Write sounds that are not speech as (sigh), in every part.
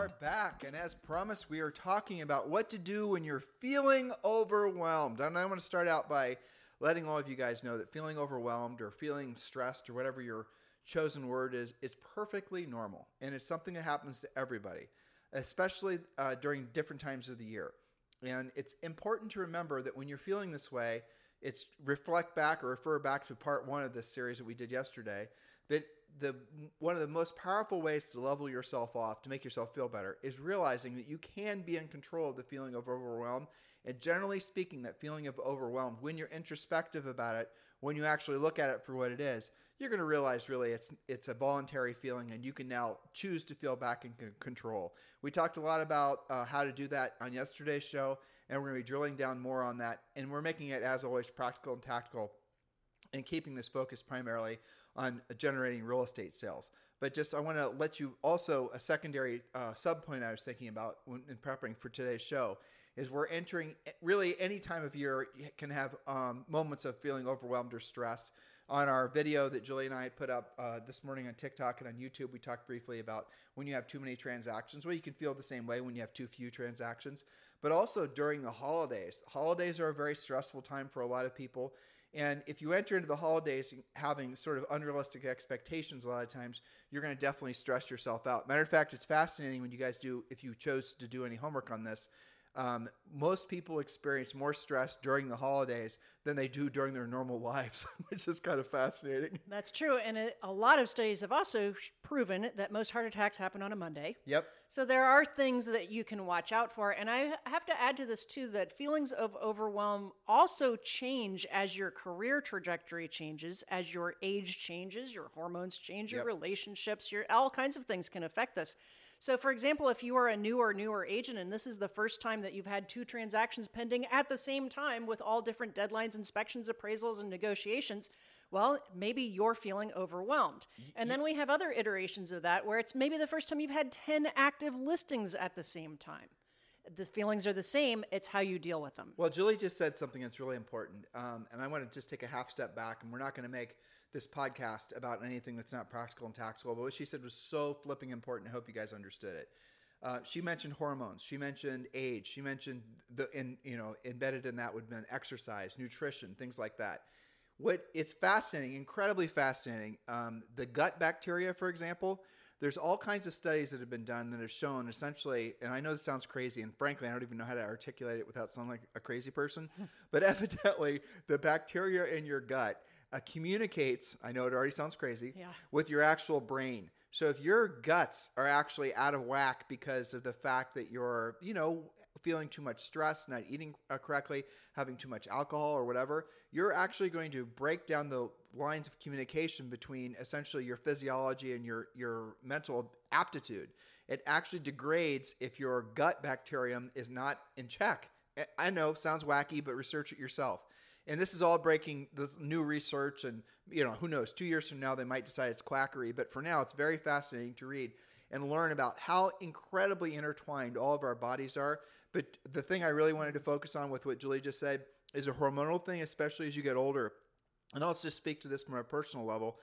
Are back, and as promised, we are talking about what to do when you're feeling overwhelmed. And I want to start out by letting all of you guys know that feeling overwhelmed or feeling stressed or whatever your chosen word is is perfectly normal, and it's something that happens to everybody, especially uh, during different times of the year. And it's important to remember that when you're feeling this way, it's reflect back or refer back to part one of this series that we did yesterday. That the one of the most powerful ways to level yourself off to make yourself feel better is realizing that you can be in control of the feeling of overwhelm. And generally speaking that feeling of overwhelmed when you're introspective about it when you actually look at it for what it is you're going to realize really it's it's a voluntary feeling and you can now choose to feel back in control. We talked a lot about uh, how to do that on yesterday's show and we're going to be drilling down more on that. And we're making it as always practical and tactical and keeping this focus primarily on generating real estate sales. But just I want to let you also a secondary uh, sub point I was thinking about when, in preparing for today's show is we're entering really any time of year can have um, moments of feeling overwhelmed or stressed. On our video that Julie and I put up uh, this morning on TikTok and on YouTube, we talked briefly about when you have too many transactions. Well, you can feel the same way when you have too few transactions, but also during the holidays. Holidays are a very stressful time for a lot of people and if you enter into the holidays having sort of unrealistic expectations, a lot of times you're going to definitely stress yourself out. Matter of fact, it's fascinating when you guys do, if you chose to do any homework on this, um, most people experience more stress during the holidays than they do during their normal (laughs) lives, which is kind of fascinating. That's true. And it, a lot of studies have also proven that most heart attacks happen on a Monday. Yep. So there are things that you can watch out for. And I have to add to this, too, that feelings of overwhelm also change as your career trajectory changes, as your age changes, your hormones change, your yep. relationships, your all kinds of things can affect this. So, for example, if you are a new or newer agent and this is the first time that you've had two transactions pending at the same time with all different deadlines, inspections, appraisals, and negotiations, well, maybe you're feeling overwhelmed. And then we have other iterations of that where it's maybe the first time you've had 10 active listings at the same time. The feelings are the same, it's how you deal with them. Well, Julie just said something that's really important. Um, and I want to just take a half step back, and we're not going to make this podcast about anything that's not practical and tactical. But what she said was so flipping important. I hope you guys understood it. Uh, she mentioned hormones. She mentioned age. She mentioned the in you know embedded in that would been exercise, nutrition, things like that. What it's fascinating, incredibly fascinating. Um, the gut bacteria, for example, there's all kinds of studies that have been done that have shown essentially, and I know this sounds crazy, and frankly, I don't even know how to articulate it without sounding like a crazy person, (laughs) but evidently, the bacteria in your gut uh, communicates, I know it already sounds crazy, yeah. with your actual brain. So if your guts are actually out of whack because of the fact that you're, you know, feeling too much stress, not eating uh, correctly, having too much alcohol or whatever, you're actually going to break down the lines of communication between essentially your physiology and your your mental aptitude. It actually degrades if your gut bacterium is not in check. I know, sounds wacky, but research it yourself and this is all breaking this new research and you know who knows two years from now they might decide it's quackery. But for now it's very fascinating to read and learn about how incredibly intertwined all of our bodies are. But the thing i really wanted to focus on with what julie just said is a hormonal thing especially as you get older. And i'll just speak to this from a personal level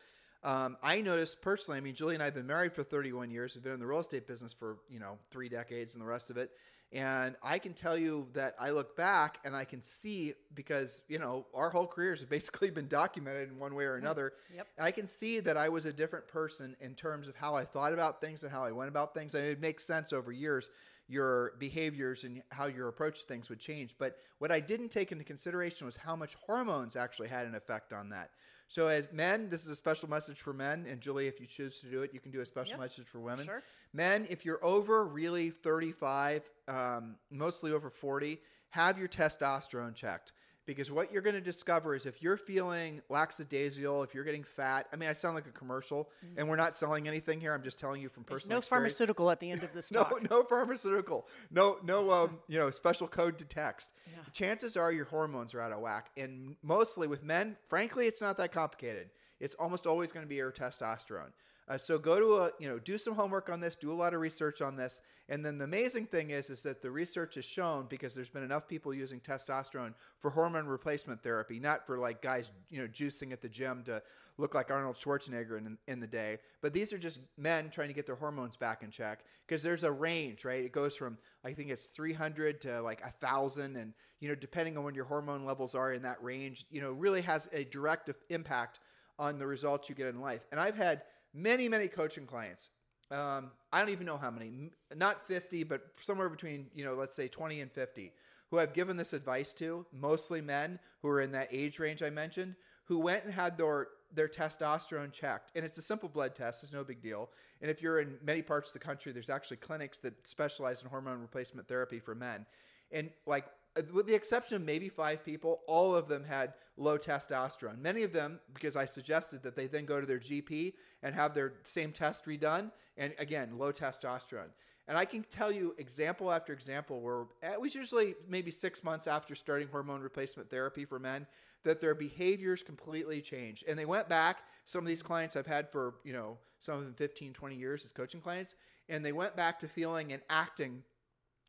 um, I noticed personally, I mean, Julie and I have been married for 31 years. We've been in the real estate business for, you know, three decades and the rest of it. And I can tell you that I look back and I can see because, you know, our whole careers have basically (laughs) been documented in one way or mm-hmm. another. Yep. I can see that I was a different person in terms of how I thought about things and how I went about things. And it makes sense over years your behaviors and how your approach to things would change. But what I didn't take into consideration was how much hormones actually had an effect on that. So, as men, this is a special message for men. And Julie, if you choose to do it, you can do a special yep. message for women. Sure. Men, if you're over really 35, um, mostly over 40, have your testosterone checked Because what you're going to discover is if you're feeling lackadaisical, if you're getting fat, I mean, I sound like a commercial, and we're not selling anything here. I'm just telling you from There's personal no experience. pharmaceutical at the end of this (laughs) No, talk. no pharmaceutical. No, no, um, you know, special code to text. Chances are your hormones are out of whack, and mostly with men, frankly, it's not that complicated. It's almost always going to be your testosterone. Uh, so go to a, you know, do some homework on this, do a lot of research on this, and then the amazing thing is, is that the research has shown because there's been enough people using testosterone for hormone replacement therapy, not for like guys, you know, juicing at the gym to look like Arnold Schwarzenegger in, in the day, but these are just men trying to get their hormones back in check because there's a range, right? It goes from I think it's 300 to like a thousand, and you know, depending on when your hormone levels are in that range, you know, really has a direct impact on the results you get in life. And I've had many, many coaching clients. Um, I don't even know how many, not 50, but somewhere between, you know, let's say 20 and 50, who I've given this advice to, mostly men who are in that age range I mentioned, who went and had their their testosterone checked. And it's a simple blood test, it's no big deal. And if you're in many parts of the country, there's actually clinics that specialize in hormone replacement therapy for men. And like Uh, with the exception of maybe five people, all of them had low testosterone. Many of them, because I suggested that they then go to their GP and have their same test redone, and again, low testosterone. And I can tell you example after example where eh, it was usually maybe six months after starting hormone replacement therapy for men that their behaviors completely changed. And they went back, some of these clients I've had for, you know, some of them 15, 20 years as coaching clients, and they went back to feeling and acting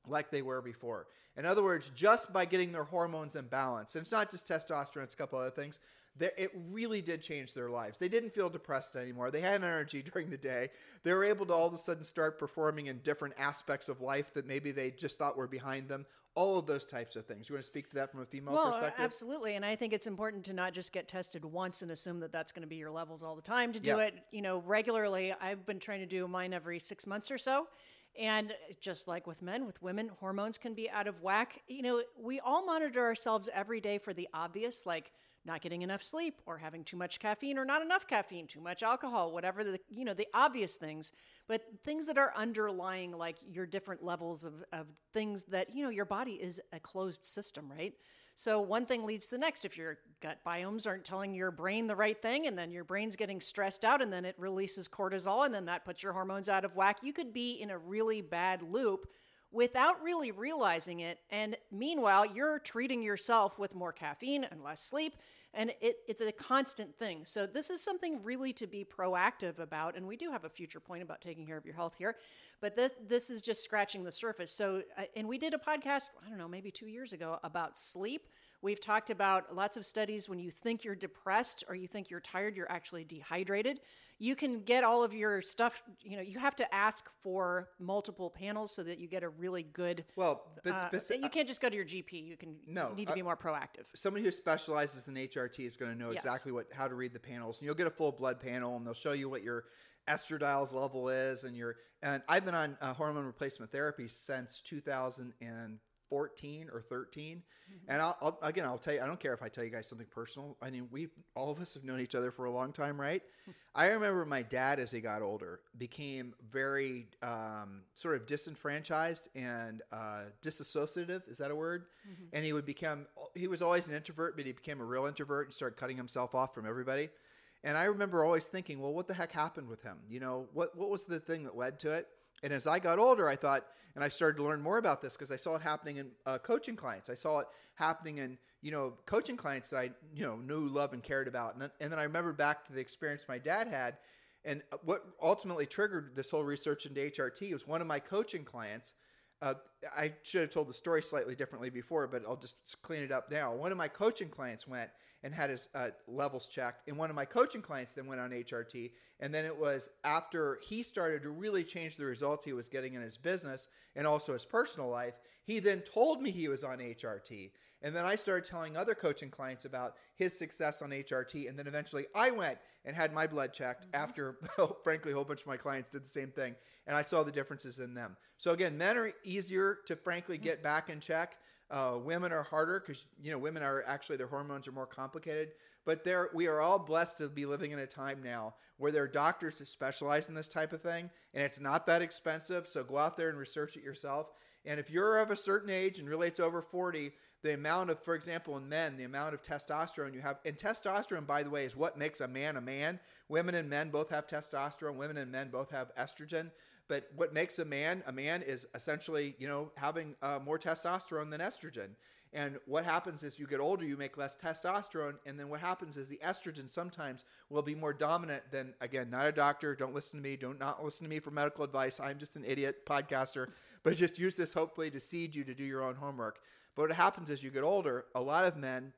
like they were before. In other words, just by getting their hormones in balance, and it's not just testosterone, it's a couple other things, that it really did change their lives. They didn't feel depressed anymore. They had energy (laughs) during the day. They were able to all of a sudden start performing in different aspects of life that maybe they just thought were behind them. All of those types of things. You want to speak to that from a female Well, uh, perspective? absolutely, and I think it's important to not just get tested once and assume that that's going to be your levels all the time. To do Yeah. it, you know, regularly. I've been trying to do mine every six months or so, and just like with men, with women, hormones can be out of whack. You know, we all monitor ourselves every day for the obvious, like not getting enough sleep or having too much caffeine or not enough caffeine, too much alcohol, whatever the you know the obvious things. But things that are underlying, like your different levels of, of things that you know your body is a closed system, right? So one thing leads to the next. If your gut biomes aren't telling your brain the right thing, and then your brain's getting stressed out, and then it releases cortisol, and then that puts your hormones out of whack, you could be in a really bad loop without really realizing it. And meanwhile, you're treating yourself with more caffeine and less sleep. And it, it's a constant thing. So, this is something really to be proactive about. And we do have a future point about taking care of your health here. But this, this is just scratching the surface. So, uh, and we did a podcast, I don't know, maybe two years ago about sleep. We've talked about lots of studies when you think you're depressed or you think you're tired, you're actually dehydrated. You can get all of your stuff, you know, you have to ask for multiple panels so that you get a really good. well, but uh, speci- you can't just go to your GP. You can No, you need to I- be more proactive. somebody who specializes in HRT is going to know Yes. exactly what how to read the panels. And you'll get a full blood panel, and they'll show you what your estradiol's level is, and your and I've been on uh, hormone replacement therapy since 2014 or 13. And I'll, I'll again, I'll tell you, I don't care if I tell you guys something personal. I mean, we all of us have known each other for a long time, right? I remember my dad, as he got older, became very um, sort of disenfranchised and uh, disassociative. Is that a word? And he would become, he was always an introvert, but he became a real introvert and started cutting himself off from everybody. And I remember always thinking, well, what the heck happened with him? You know, what, what was the thing that led to it? And as I got older, I thought, and I started to learn more about this because I saw it happening in uh, coaching clients. I saw it happening in, you know, coaching clients that I, you know, knew, loved, and cared about. And then, and then I remember back to the experience my dad had. And what ultimately triggered this whole research into HRT was one of my coaching clients. Uh, I should have told the story slightly differently before, but I'll just clean it up now. One of my coaching clients went and had his uh, levels checked, and one of my coaching clients then went on HRT. And then it was after he started to really change the results he was getting in his business and also his personal life, he then told me he was on HRT. And then I started telling other coaching clients about his success on HRT. And then eventually I went and had my blood checked after, (laughs) frankly, a whole bunch of my clients did the same thing. And I saw the differences in them. So again, men are easier to frankly get back in check. Uh, women are harder because you know women are actually their hormones are more complicated. But there, we are all blessed to be living in a time now where there are doctors that specialize in this type of thing, and it's not that expensive. So go out there and research it yourself. And if you're of a certain age and it's over 40, the amount of, for example, in men, the amount of testosterone you have, and testosterone, by the way, is what makes a man a man. Women and men both have testosterone. Women and men both have estrogen. But what makes a man a man is essentially, you know, having uh, more testosterone than estrogen. And what happens is you get older, you make less testosterone, and then what happens is the estrogen sometimes will be more dominant than again, not a doctor, don't listen to me, don't not listen to me for medical advice. I'm just an idiot podcaster, (laughs) but just use this hopefully to seed you to do your own homework. But what happens as you get older, a lot of men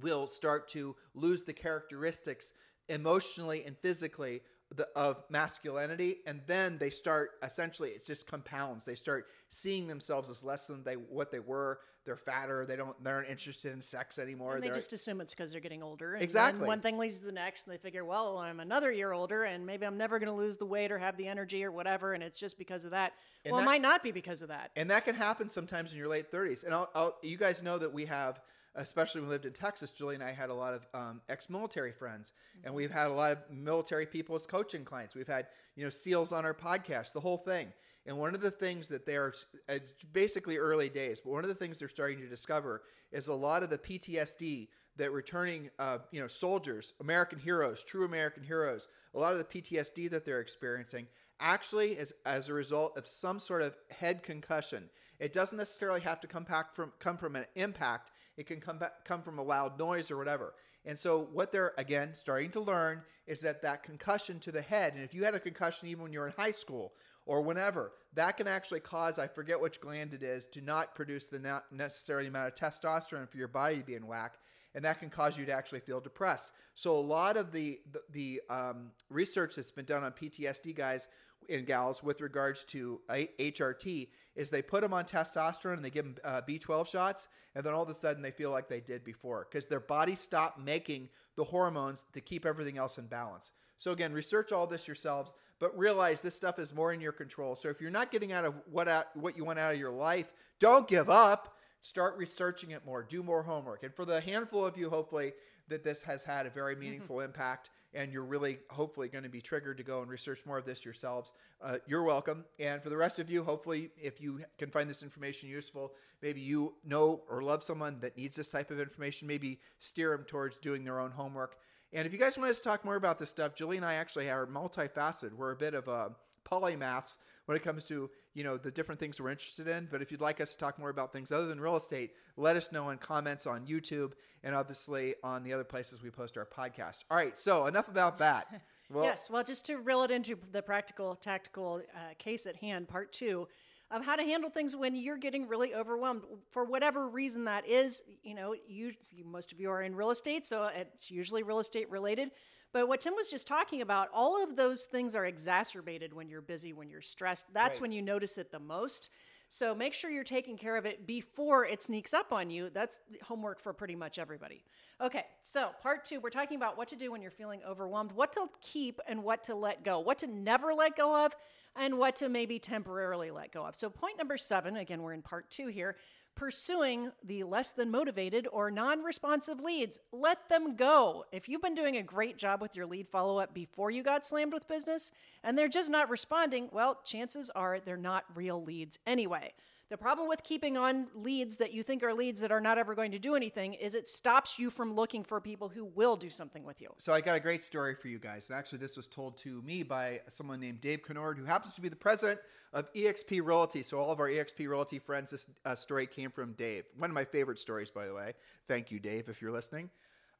will start to lose the characteristics emotionally and physically the, of masculinity and then they start essentially it just compounds they start seeing themselves as less than they what they were they're fatter they don't they aren't interested in sex anymore And they They're- just assume it's because they're getting older. And Exactly. One thing leads to the next, and they figure, well, I'm another year older, and maybe I'm never going to lose the weight or have the energy or whatever, and it's just because of that. Well, that- it might not be because of that. and that can happen sometimes in your late 30s and I'll, I'll, you guys know that we have especially when we lived in texas julie and i had a lot of um, ex-military friends and we've had a lot of military people as coaching clients. We've had you know seals on our podcast the whole thing. And one of the things that they're it's basically early days but one of the things they're starting to discover is a lot of the ptsd that returning uh, you know soldiers american heroes true american heroes a lot of the ptsd that they're experiencing actually is as a result of some sort of head concussion. It doesn't necessarily have to come back from come from an impact it can come back come from a loud noise or whatever. And so what they're again starting to learn is that that concussion to the head and if you had a concussion even when you were in high school or whenever that can actually cause i forget which gland it is to not produce the necessary amount of testosterone for your body to be in whack and that can cause you to actually feel depressed. So a lot of the the, the um, research that's been done on ptsd guys and gals with regards to hrt is they put them on testosterone and they give them uh, b12 shots and then all of a sudden they feel like they did before because their body stopped making the hormones to keep everything else in balance so again, research all this yourselves, but realize this stuff is more in your control. So if you're not getting out of what out, what you want out of your life, don't give up. Start researching it more. Do more homework. And for the handful of you, hopefully, that this has had a very meaningful impact, and you're really hopefully going to be triggered to go and research more of this yourselves. Uh, you're welcome. And for the rest of you, hopefully, if you can find this information useful, maybe you know or love someone that needs this type of information, maybe steer them towards doing their own homework. And if you guys want us to talk more about this stuff, Julie and I actually are multifaceted. We're a bit of uh, polymaths when it comes to you know the different things we're interested in. But if you'd like us to talk more about things other than real estate, let us know in comments on YouTube and obviously on the other places we post our podcast. All right, so enough about (laughs) that. Well, yes, well, just to reel it into the practical, tactical uh, case at hand, part two of how to handle things when you're getting really overwhelmed for whatever reason that is. You know, you, you most of you are in real estate, so it's usually real estate related. But what Tim was just talking about, all of those things are exacerbated when you're busy, when you're stressed. That's Right. when you notice it the most. So make sure you're taking care of it before it sneaks up on you. That's homework for pretty much everybody. Okay, so part two, we're talking about what to do when you're feeling overwhelmed, what to keep and what to let go, what to never let go of, and what to maybe temporarily let go of. So, point number seven, again, we're in part two here pursuing the less than motivated or non responsive leads. Let them go. If you've been doing a great job with your lead follow up before you got slammed with business and they're just not responding, well, chances are they're not real leads anyway. The problem with keeping on leads that you think are leads that are not ever going to do anything is it stops you from looking for people who will do something with you. So I got a great story for you guys. Actually, this was told to me by someone named Dave Conord, who happens to be the president of EXP Realty. So all of our EXP Realty friends, this uh, story came from Dave. One of my favorite stories, by the way. Thank you, Dave, if you're listening.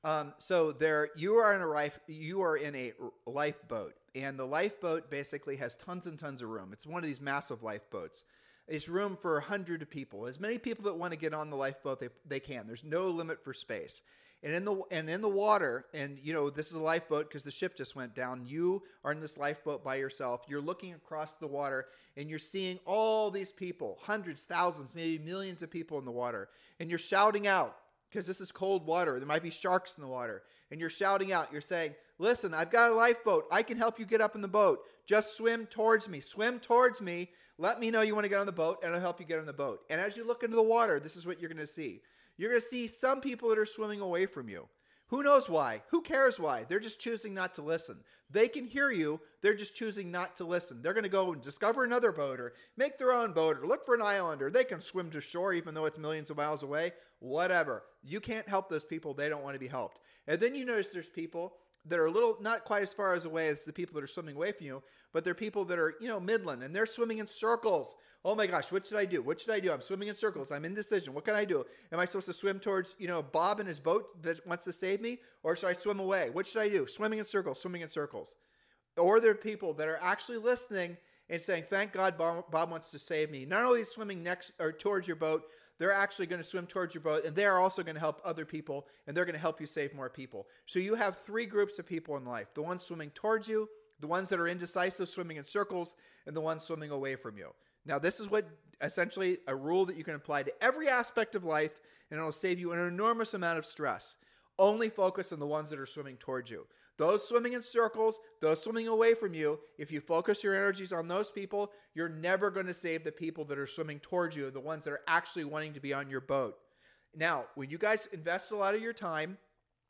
Um, so there, you are in a life, you are in a lifeboat, and the lifeboat basically has tons and tons of room. It's one of these massive lifeboats. It's room for a hundred people, as many people that want to get on the lifeboat they, they can. There's no limit for space. And in the and in the water, and you know this is a lifeboat because the ship just went down. You are in this lifeboat by yourself. You're looking across the water, and you're seeing all these people, hundreds, thousands, maybe millions of people in the water, and you're shouting out, because this is cold water. There might be sharks in the water. And you're shouting out, you're saying, Listen, I've got a lifeboat. I can help you get up in the boat. Just swim towards me. Swim towards me. Let me know you want to get on the boat, and I'll help you get on the boat. And as you look into the water, this is what you're going to see. You're going to see some people that are swimming away from you. Who knows why? Who cares why? They're just choosing not to listen. They can hear you, they're just choosing not to listen. They're going to go and discover another boat or make their own boat or look for an island or they can swim to shore even though it's millions of miles away. Whatever. You can't help those people. They don't want to be helped. And then you notice there's people that are a little not quite as far as away as the people that are swimming away from you, but they're people that are, you know, midland and they're swimming in circles oh my gosh, what should I do? What should I do? I'm swimming in circles. I'm indecision. What can I do? Am I supposed to swim towards, you know, Bob and his boat that wants to save me? Or should I swim away? What should I do? Swimming in circles, swimming in circles. Or there are people that are actually listening and saying, thank God Bob, Bob wants to save me. Not only swimming next or towards your boat, they're actually going to swim towards your boat and they're also going to help other people and they're going to help you save more people. So you have three groups of people in life the ones swimming towards you, the ones that are indecisive, swimming in circles, and the ones swimming away from you. Now, this is what essentially a rule that you can apply to every aspect of life, and it'll save you an enormous amount of stress. Only focus on the ones that are swimming towards you. Those swimming in circles, those swimming away from you, if you focus your energies on those people, you're never going to save the people that are swimming towards you, the ones that are actually wanting to be on your boat. Now, when you guys invest a lot of your time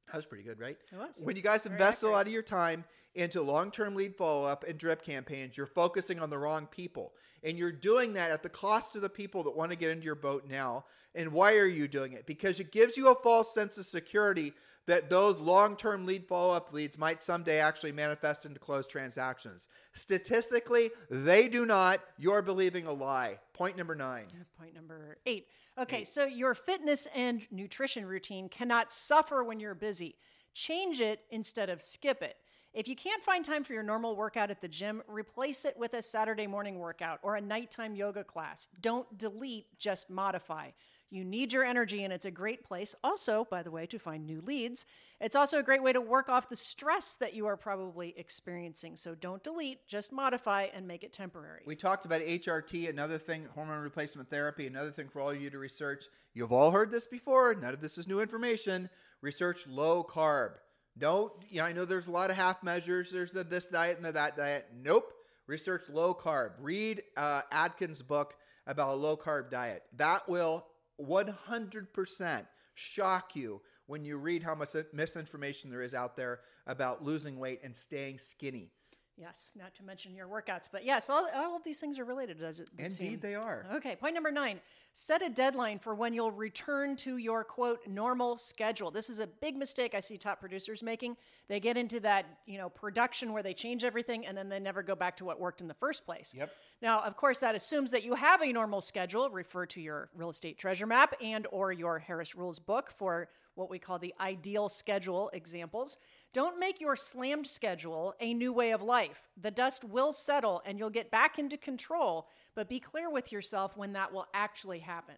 that was pretty good, right? It was. When you guys invest a lot of your time into long term lead follow up and drip campaigns, you're focusing on the wrong people. And you're doing that at the cost of the people that want to get into your boat now. And why are you doing it? Because it gives you a false sense of security that those long term lead follow up leads might someday actually manifest into closed transactions. Statistically, they do not. You're believing a lie. Point number nine. Point number eight. Okay, so your fitness and nutrition routine cannot suffer when you're busy. Change it instead of skip it. If you can't find time for your normal workout at the gym, replace it with a Saturday morning workout or a nighttime yoga class. Don't delete, just modify. You need your energy, and it's a great place, also, by the way, to find new leads. It's also a great way to work off the stress that you are probably experiencing. So don't delete, just modify and make it temporary. We talked about HRT, another thing, hormone replacement therapy, another thing for all of you to research. You've all heard this before. None of this is new information. Research low carb. Don't, you know, I know there's a lot of half measures. There's the this diet and the that diet. Nope. Research low carb. Read uh, Atkins' book about a low carb diet. That will 100% shock you when you read how much misinformation there is out there about losing weight and staying skinny. Yes, not to mention your workouts. But yes, all, all of these things are related, does it? Indeed, seem. they are. Okay, point number nine set a deadline for when you'll return to your quote normal schedule. This is a big mistake I see top producers making. They get into that, you know, production where they change everything and then they never go back to what worked in the first place. Yep. Now, of course, that assumes that you have a normal schedule. Refer to your real estate treasure map and or your Harris Rules book for what we call the ideal schedule examples. Don't make your slammed schedule a new way of life. The dust will settle and you'll get back into control, but be clear with yourself when that will actually happen.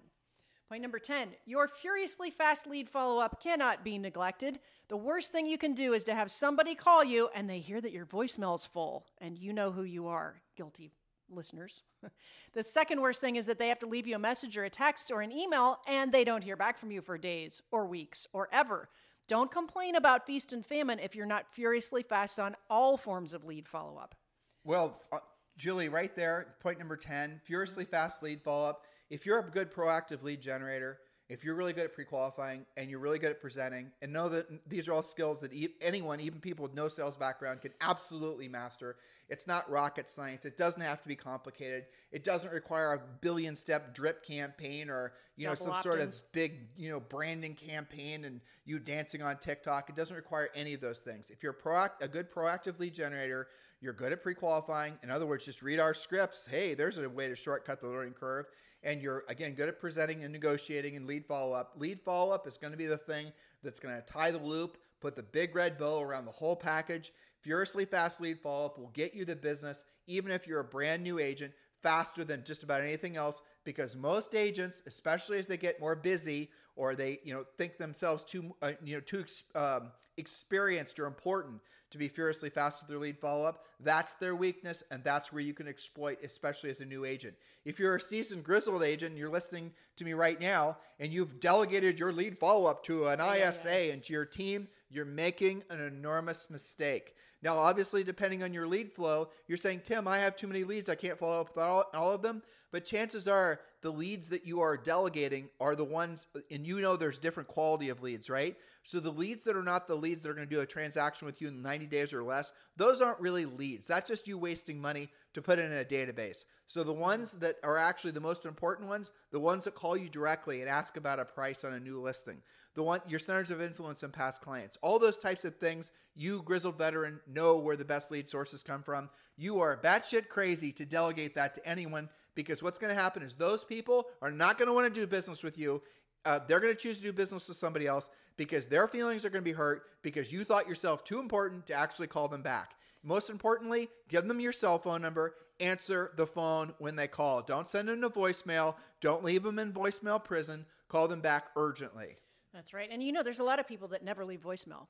Point number 10 your furiously fast lead follow up cannot be neglected. The worst thing you can do is to have somebody call you and they hear that your voicemail's full and you know who you are. Guilty listeners. (laughs) the second worst thing is that they have to leave you a message or a text or an email and they don't hear back from you for days or weeks or ever. Don't complain about feast and famine if you're not furiously fast on all forms of lead follow up. Well, uh, Julie, right there, point number 10 furiously fast lead follow up. If you're a good proactive lead generator, if you're really good at pre qualifying and you're really good at presenting, and know that these are all skills that anyone, even people with no sales background, can absolutely master. It's not rocket science. It doesn't have to be complicated. It doesn't require a billion step drip campaign or you know Double some sort of big you know branding campaign and you dancing on TikTok. It doesn't require any of those things. If you're proact- a good proactive lead generator, you're good at pre-qualifying. In other words, just read our scripts. Hey, there's a way to shortcut the learning curve. And you're again good at presenting and negotiating and lead follow-up. Lead follow-up is going to be the thing that's going to tie the loop, put the big red bow around the whole package. Furiously fast lead follow-up will get you the business, even if you're a brand new agent, faster than just about anything else. Because most agents, especially as they get more busy or they you know think themselves too uh, you know too ex- um, experienced or important to be furiously fast with their lead follow up. That's their weakness, and that's where you can exploit, especially as a new agent. If you're a seasoned, grizzled agent, and you're listening to me right now, and you've delegated your lead follow up to an ISA and to your team, you're making an enormous mistake. Now, obviously, depending on your lead flow, you're saying, Tim, I have too many leads. I can't follow up with all, all of them. But chances are the leads that you are delegating are the ones, and you know there's different quality of leads, right? So the leads that are not the leads that are going to do a transaction with you in 90 days or less, those aren't really leads. That's just you wasting money to put in a database. So the ones that are actually the most important ones, the ones that call you directly and ask about a price on a new listing, the one your centers of influence and past clients, all those types of things. You grizzled veteran know where the best lead sources come from. You are batshit crazy to delegate that to anyone because what's going to happen is those people are not going to want to do business with you. Uh, they're going to choose to do business with somebody else because their feelings are going to be hurt because you thought yourself too important to actually call them back. Most importantly, give them your cell phone number. Answer the phone when they call. Don't send them a voicemail. Don't leave them in voicemail prison. Call them back urgently. That's right. And you know, there's a lot of people that never leave voicemail.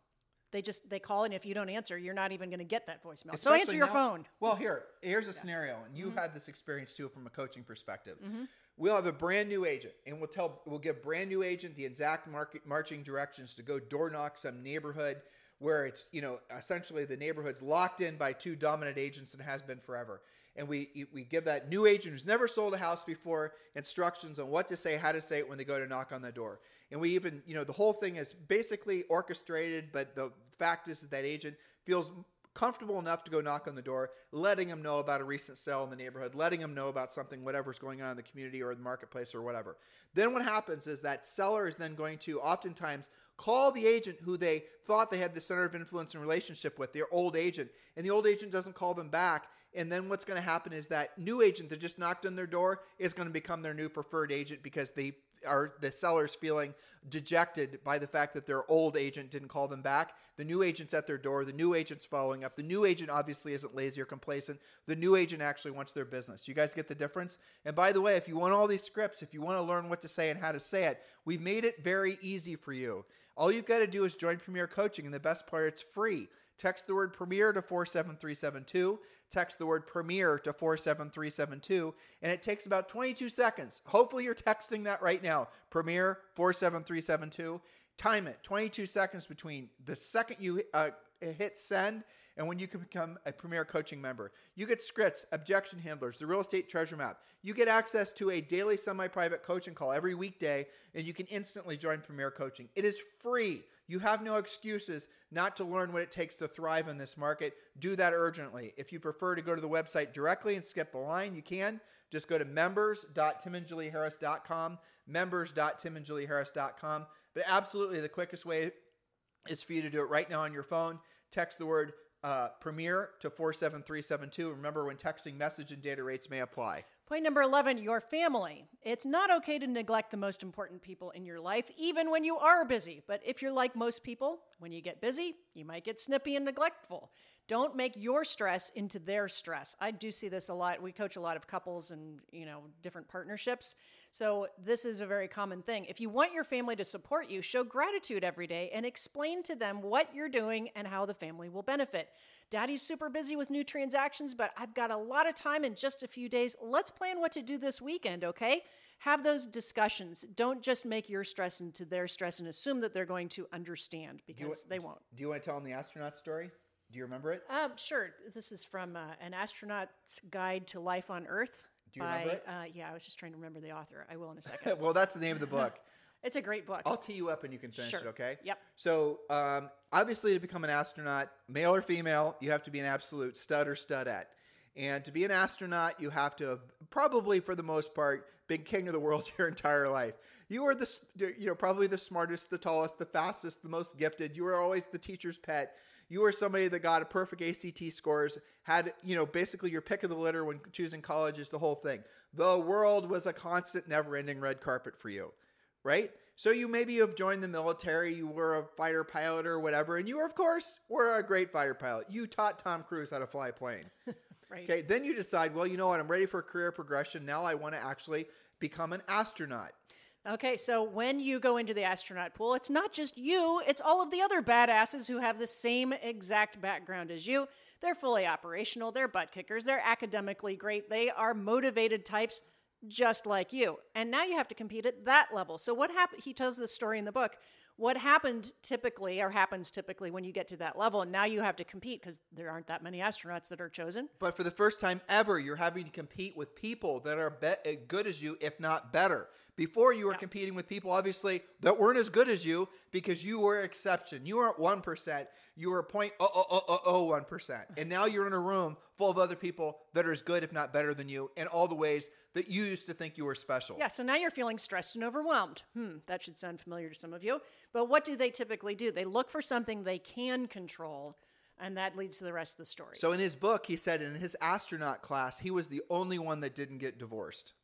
They just they call and if you don't answer, you're not even going to get that voicemail. so answer your now, phone. Well, here, here's a yeah. scenario, and you mm-hmm. had this experience too from a coaching perspective. Mm-hmm. We'll have a brand new agent, and we'll tell we'll give brand new agent the exact market marching directions to go door knock some neighborhood where it's you know essentially the neighborhood's locked in by two dominant agents and has been forever and we we give that new agent who's never sold a house before instructions on what to say, how to say it when they go to knock on the door. And we even, you know, the whole thing is basically orchestrated, but the fact is that that agent feels comfortable enough to go knock on the door, letting them know about a recent sale in the neighborhood, letting them know about something, whatever's going on in the community or the marketplace or whatever. Then what happens is that seller is then going to oftentimes call the agent who they thought they had the center of influence and relationship with, their old agent, and the old agent doesn't call them back. And then what's going to happen is that new agent that just knocked on their door is going to become their new preferred agent because they are the sellers feeling dejected by the fact that their old agent didn't call them back. The new agent's at their door. The new agent's following up. The new agent obviously isn't lazy or complacent. The new agent actually wants their business. You guys get the difference? And by the way, if you want all these scripts, if you want to learn what to say and how to say it, we've made it very easy for you. All you've got to do is join Premier Coaching, and the best part, it's free. Text the word premiere to 47372. Text the word premiere to 47372. And it takes about 22 seconds. Hopefully, you're texting that right now. Premiere 47372. Time it 22 seconds between the second you uh, hit send and when you can become a premier coaching member. You get scripts, objection handlers, the real estate treasure map. You get access to a daily semi private coaching call every weekday, and you can instantly join Premier Coaching. It is free. You have no excuses not to learn what it takes to thrive in this market. Do that urgently. If you prefer to go to the website directly and skip the line, you can. Just go to members.timandjulieharris.com, members.timandjulieharris.com. But absolutely the quickest way is for you to do it right now on your phone. Text the word uh, Premier to 47372. Remember, when texting, message and data rates may apply. Point number 11 your family. It's not okay to neglect the most important people in your life, even when you are busy. But if you're like most people, when you get busy, you might get snippy and neglectful. Don't make your stress into their stress. I do see this a lot. We coach a lot of couples and, you know, different partnerships. So, this is a very common thing. If you want your family to support you, show gratitude every day and explain to them what you're doing and how the family will benefit. Daddy's super busy with new transactions, but I've got a lot of time in just a few days. Let's plan what to do this weekend, okay? Have those discussions. Don't just make your stress into their stress and assume that they're going to understand because you, they won't. Do you want to tell them the astronaut story? Do you remember it? Um, sure. This is from uh, An Astronaut's Guide to Life on Earth. Do you by, remember it? Uh, yeah, I was just trying to remember the author. I will in a second. (laughs) well, that's the name of the book. (laughs) it's a great book. I'll tee you up and you can finish sure. it, okay? Yep. So, um, obviously, to become an astronaut, male or female, you have to be an absolute stud or studette. And to be an astronaut, you have to have probably, for the most part, been king of the world (laughs) your entire life. You are the, you know, probably the smartest, the tallest, the fastest, the most gifted. You were always the teacher's pet you were somebody that got a perfect ACT scores, had, you know, basically your pick of the litter when choosing college is the whole thing. The world was a constant, never ending red carpet for you, right? So you maybe you have joined the military, you were a fighter pilot or whatever, and you, were, of course, were a great fighter pilot. You taught Tom Cruise how to fly a plane. (laughs) right. Okay, then you decide, well, you know what, I'm ready for career progression. Now I want to actually become an astronaut. Okay, so when you go into the astronaut pool, it's not just you, it's all of the other badasses who have the same exact background as you. They're fully operational, they're butt kickers, they're academically great, they are motivated types just like you. And now you have to compete at that level. So what happened he tells this story in the book. What happened typically or happens typically when you get to that level and now you have to compete because there aren't that many astronauts that are chosen. But for the first time ever, you're having to compete with people that are be- good as you, if not better. Before you were Yeah. competing with people, obviously, that weren't as good as you because you were exception. You weren't 1%, you were oh, 0.0001%. (laughs) And now you're in a room full of other people that are as good, if not better than you, in all the ways that you used to think you were special. Yeah, so now you're feeling stressed and overwhelmed. Hmm, that should sound familiar to some of you. But what do they typically do? They look for something they can control, and that leads to the rest of the story. So in his book, he said in his astronaut class, he was the only one that didn't get divorced.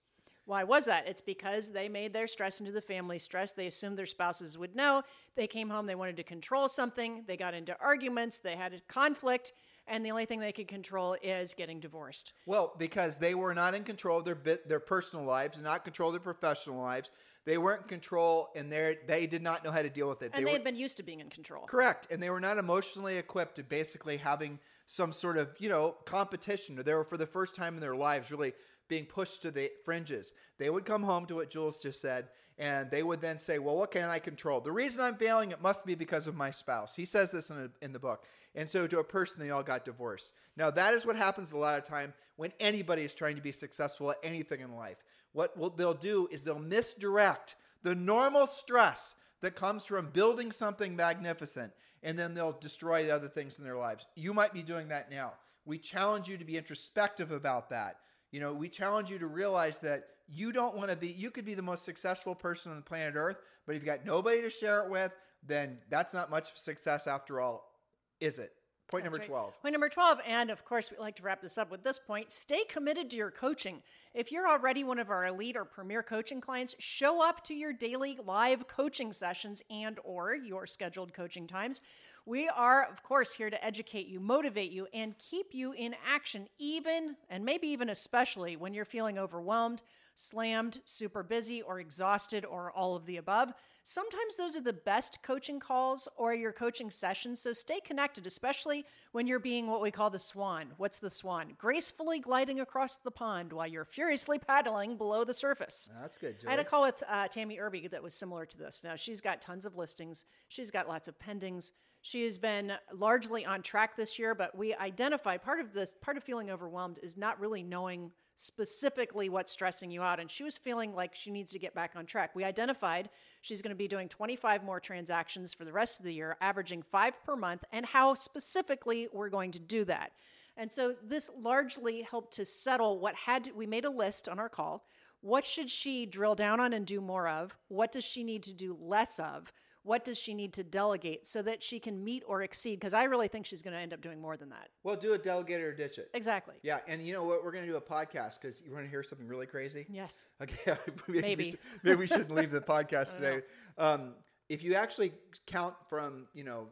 Why was that? It's because they made their stress into the family stress. They assumed their spouses would know. They came home, they wanted to control something. They got into arguments, they had a conflict, and the only thing they could control is getting divorced. Well, because they were not in control of their bit, their personal lives, not control of their professional lives. They weren't in control, and they they did not know how to deal with it. And they, were, had been used to being in control. correct, and they were not emotionally equipped to basically having some sort of you know competition. Or they were for the first time in their lives really being pushed to the fringes. They would come home to what Jules just said, and they would then say, "Well, what can I control? The reason I'm failing it must be because of my spouse." He says this in, a, in the book. And so, to a person, they all got divorced. Now, that is what happens a lot of time when anybody is trying to be successful at anything in life. What will- they'll do is they'll misdirect the normal stress that comes from building something magnificent, and then they'll destroy the other things in their lives. You might be doing that now. We challenge you to be introspective about that. You know, we challenge you to realize that you don't want to be, you could be the most successful person on the planet Earth, but if you've got nobody to share it with, then that's not much success after all, is it? Point number That's right. 12. Point number 12, and of course, we like to wrap this up with this point stay committed to your coaching. If you're already one of our elite or premier coaching clients, show up to your daily live coaching sessions and or your scheduled coaching times. We are, of course, here to educate you, motivate you, and keep you in action, even and maybe even especially when you're feeling overwhelmed, slammed, super busy, or exhausted, or all of the above. Sometimes those are the best coaching calls or your coaching sessions. So stay connected, especially when you're being what we call the swan. What's the swan? Gracefully gliding across the pond while you're furiously paddling below the surface. That's good, I had a call with uh, Tammy Irby that was similar to this. Now, she's got tons of listings, she's got lots of pendings. She has been largely on track this year, but we identified part of this, part of feeling overwhelmed is not really knowing specifically what's stressing you out. And she was feeling like she needs to get back on track. We identified she's going to be doing 25 more transactions for the rest of the year, averaging five per month, and how specifically we're going to do that. And so this largely helped to settle what had to, we made a list on our call. What should she drill down on and do more of? What does she need to do less of? What does she need to delegate so that she can meet or exceed? Because I really think she's going to end up doing more than that. Well, do a delegate or ditch it. Exactly. Yeah, and you know what? We're going to do a podcast because you want to hear something really crazy? Yes. Okay, maybe (laughs) Maybe. We should, maybe we shouldn't leave the podcast (laughs) today. Um, if you actually count from you know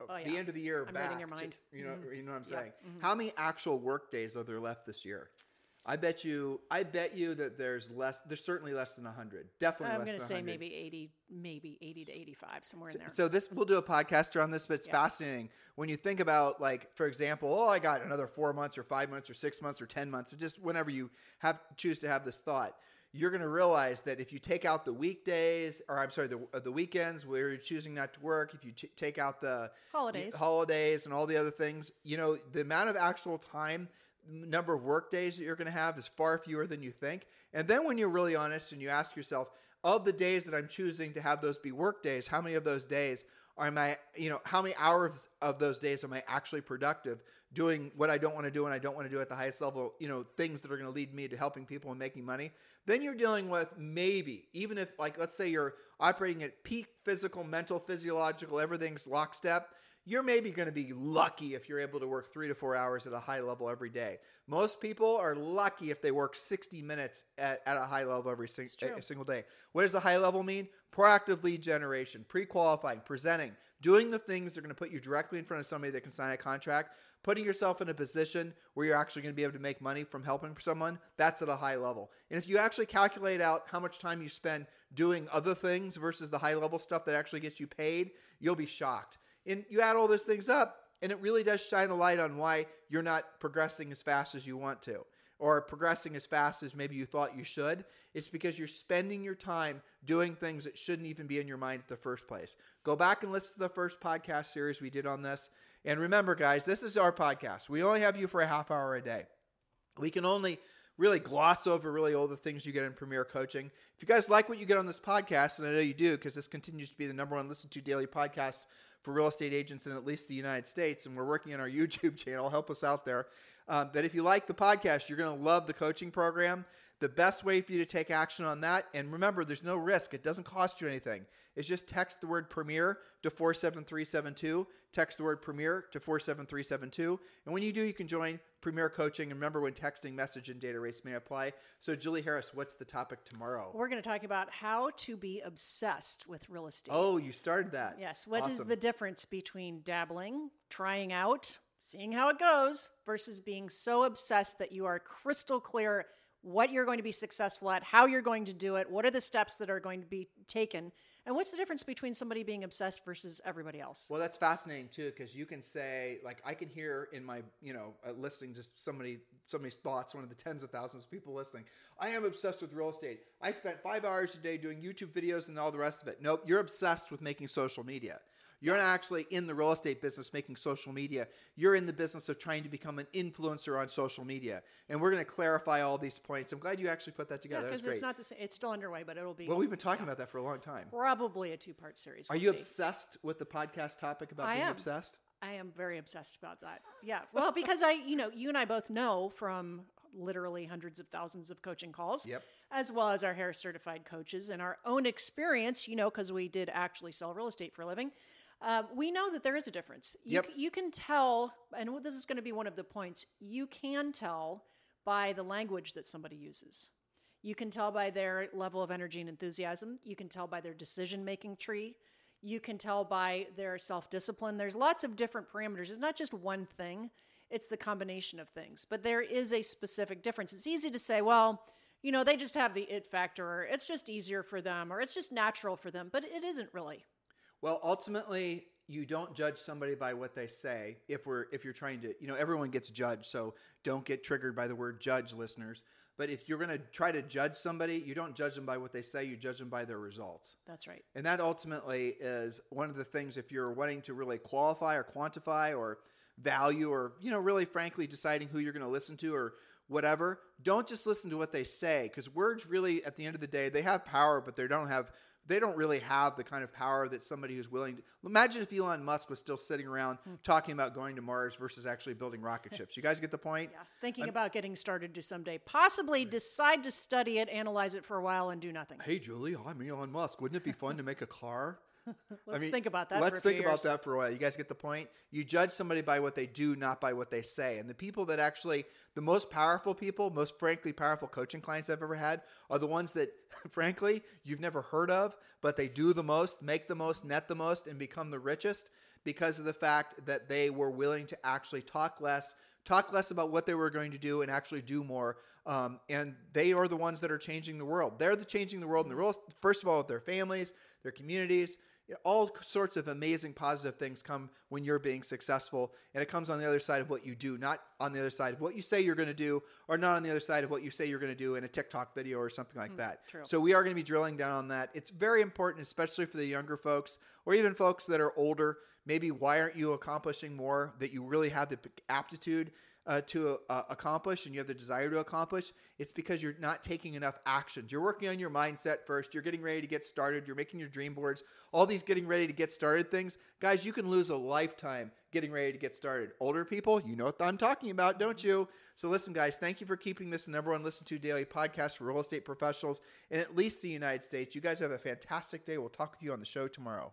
Oh, the end of the year I'm back, reading your mind. Mm-hmm. you know, you know what I'm saying. How many actual work days are there left this year? I bet you. I bet you that there's less. There's certainly less than hundred. Definitely I'm going to say 100. maybe 80, maybe 80 to 85, somewhere in there. So this we'll do a podcast around this, but it's fascinating when you think about like, for example, oh, I got another four months or five months or six months or ten months. Just whenever you have choose to have this thought, you're going to realize that if you take out the weekdays, or I'm sorry, the uh, the weekends where you're choosing not to work, if you ch- take out the Holidays. holidays and all the other things, you know, the amount of actual time number of work days that you're going to have is far fewer than you think. And then when you're really honest and you ask yourself, of the days that I'm choosing to have those be work days, how many of those days are my, you know, how many hours of those days am I actually productive doing what I don't want to do and I don't want to do at the highest level, you know, things that are going to lead me to helping people and making money. Then you're dealing with maybe, even if like let's say you're operating at peak physical, mental, physiological, everything's lockstep, you're maybe going to be lucky if you're able to work three to four hours at a high level every day. Most people are lucky if they work 60 minutes at, at a high level every sing- a single day. What does a high level mean? Proactive lead generation, pre qualifying, presenting, doing the things that are going to put you directly in front of somebody that can sign a contract. putting yourself in a position where you're actually going to be able to make money from helping someone, that's at a high level. And if you actually calculate out how much time you spend doing other things versus the high level stuff that actually gets you paid, you'll be shocked. And you add all those things up, and it really does shine a light on why you're not progressing as fast as you want to or progressing as fast as maybe you thought you should. It's because you're spending your time doing things that shouldn't even be in your mind at the first place. Go back and listen to the first podcast series we did on this. And remember, guys, this is our podcast. We only have you for a half hour a day. We can only really gloss over really all the things you get in Premier Coaching. If you guys like what you get on this podcast, and I know you do because this continues to be the number one listened to daily podcast for real estate agents in at least the United States, and we're working on our (laughs) YouTube channel. Help us out there. Um, but if you like the podcast, you're going to love the coaching program. The best way for you to take action on that, and remember, there's no risk. It doesn't cost you anything. Is just text the word Premier to 47372. Text the word Premier to 47372. And when you do, you can join Premier Coaching. And remember, when texting, message and data rates may apply. So, Julie Harris, what's the topic tomorrow? We're going to talk about how to be obsessed with real estate. Oh, you started that. Yes. What is Awesome. the difference between dabbling, trying out, seeing how it goes, versus being so obsessed that you are crystal clear what you're going to be successful at, how you're going to do it, what are the steps that are going to be taken, and what's the difference between somebody being obsessed versus everybody else? Well, that's fascinating too, because you can say, like, I can hear in my, you know, uh, listening just somebody, somebody's thoughts, one of the tens of thousands of people listening. I am obsessed with real estate. I spent five hours a day doing YouTube videos and all the rest of it. Nope, you're obsessed with making social media. You're not actually in the real estate business making social media. You're in the business of trying to become an influencer on social media. And we're going to clarify all these points. I'm glad you actually put that together. because That's it's not the same. It's still underway, but it'll be well, we've been talking about that for a long time. probably a two-part series. Are We'll you see. obsessed with the podcast topic about I being am. obsessed? I am very obsessed about that. Yeah. Well, because I, you know, you and I both know from literally hundreds of thousands of coaching calls, Yep. as well as our Harris certified coaches and our own experience, you know, because we did actually sell real estate for a living. Uh, we know that there is a difference. You, Yep. c- you can tell, and this is going to be one of the points, you can tell by the language that somebody uses. You can tell by their level of energy and enthusiasm. You can tell by their decision making tree. You can tell by their self discipline. There's lots of different parameters. It's not just one thing, it's the combination of things. But there is a specific difference. It's easy to say, well, you know, they just have the it factor, or it's just easier for them, or it's just natural for them, but it isn't really. Well, ultimately, you don't judge somebody by what they say. If we're if you're trying to, you know, everyone gets judged, so don't get triggered by the word judge, listeners. But if you're going to try to judge somebody, you don't judge them by what they say. You judge them by their results. That's right. And that ultimately is one of the things if you're wanting to really qualify or quantify or value or, you know, really frankly deciding who you're going to listen to or whatever, don't just listen to what they say because words really at the end of the day, they have power, but they don't have they don't really have the kind of power that somebody who's willing to imagine if Elon Musk was still sitting around hmm. talking about going to Mars versus actually building rocket (laughs) ships. You guys get the point? Yeah. Thinking about getting started to someday possibly decide to study it, analyze it for a while, and do nothing. Hey Julie, I'm Elon Musk. Wouldn't it be fun to make a car? (laughs) Let's think about that. Let's for a think about that for a while. You guys get the point? You judge somebody by what they do, not by what they say. And the people that actually, the most powerful people, most frankly powerful coaching clients I've ever had are the ones that, (laughs) frankly, you've never heard of, but they do the most, make the most, net the most, and become the richest because of the fact that they were willing to actually talk less, talk less about what they were going to do, and actually do more. Um, and they are the ones that are changing the world. They're the changing the world in the real, first of all, with their families, their communities. All sorts of amazing positive things come when you're being successful, and it comes on the other side of what you do, not on the other side of what you say you're going to do, or not on the other side of what you say you're going to do in a TikTok video or something like mm, that. true. So we are going to be drilling down on that. It's very important, especially for the younger folks, or even folks that are older. Maybe why aren't you accomplishing more that you really have the aptitude uh, to uh, accomplish and you have the desire to accomplish, it's because you're not taking enough actions. You're working on your mindset first. You're getting ready to get started. You're making your dream boards. All these getting ready to get started things. Guys, you can lose a lifetime getting ready to get started. Older people, you know what I'm talking about, don't you? So listen, guys, thank you for keeping this number one listen to daily podcast for real estate professionals in at least the United States. You guys have a fantastic day. We'll talk with you on the show tomorrow.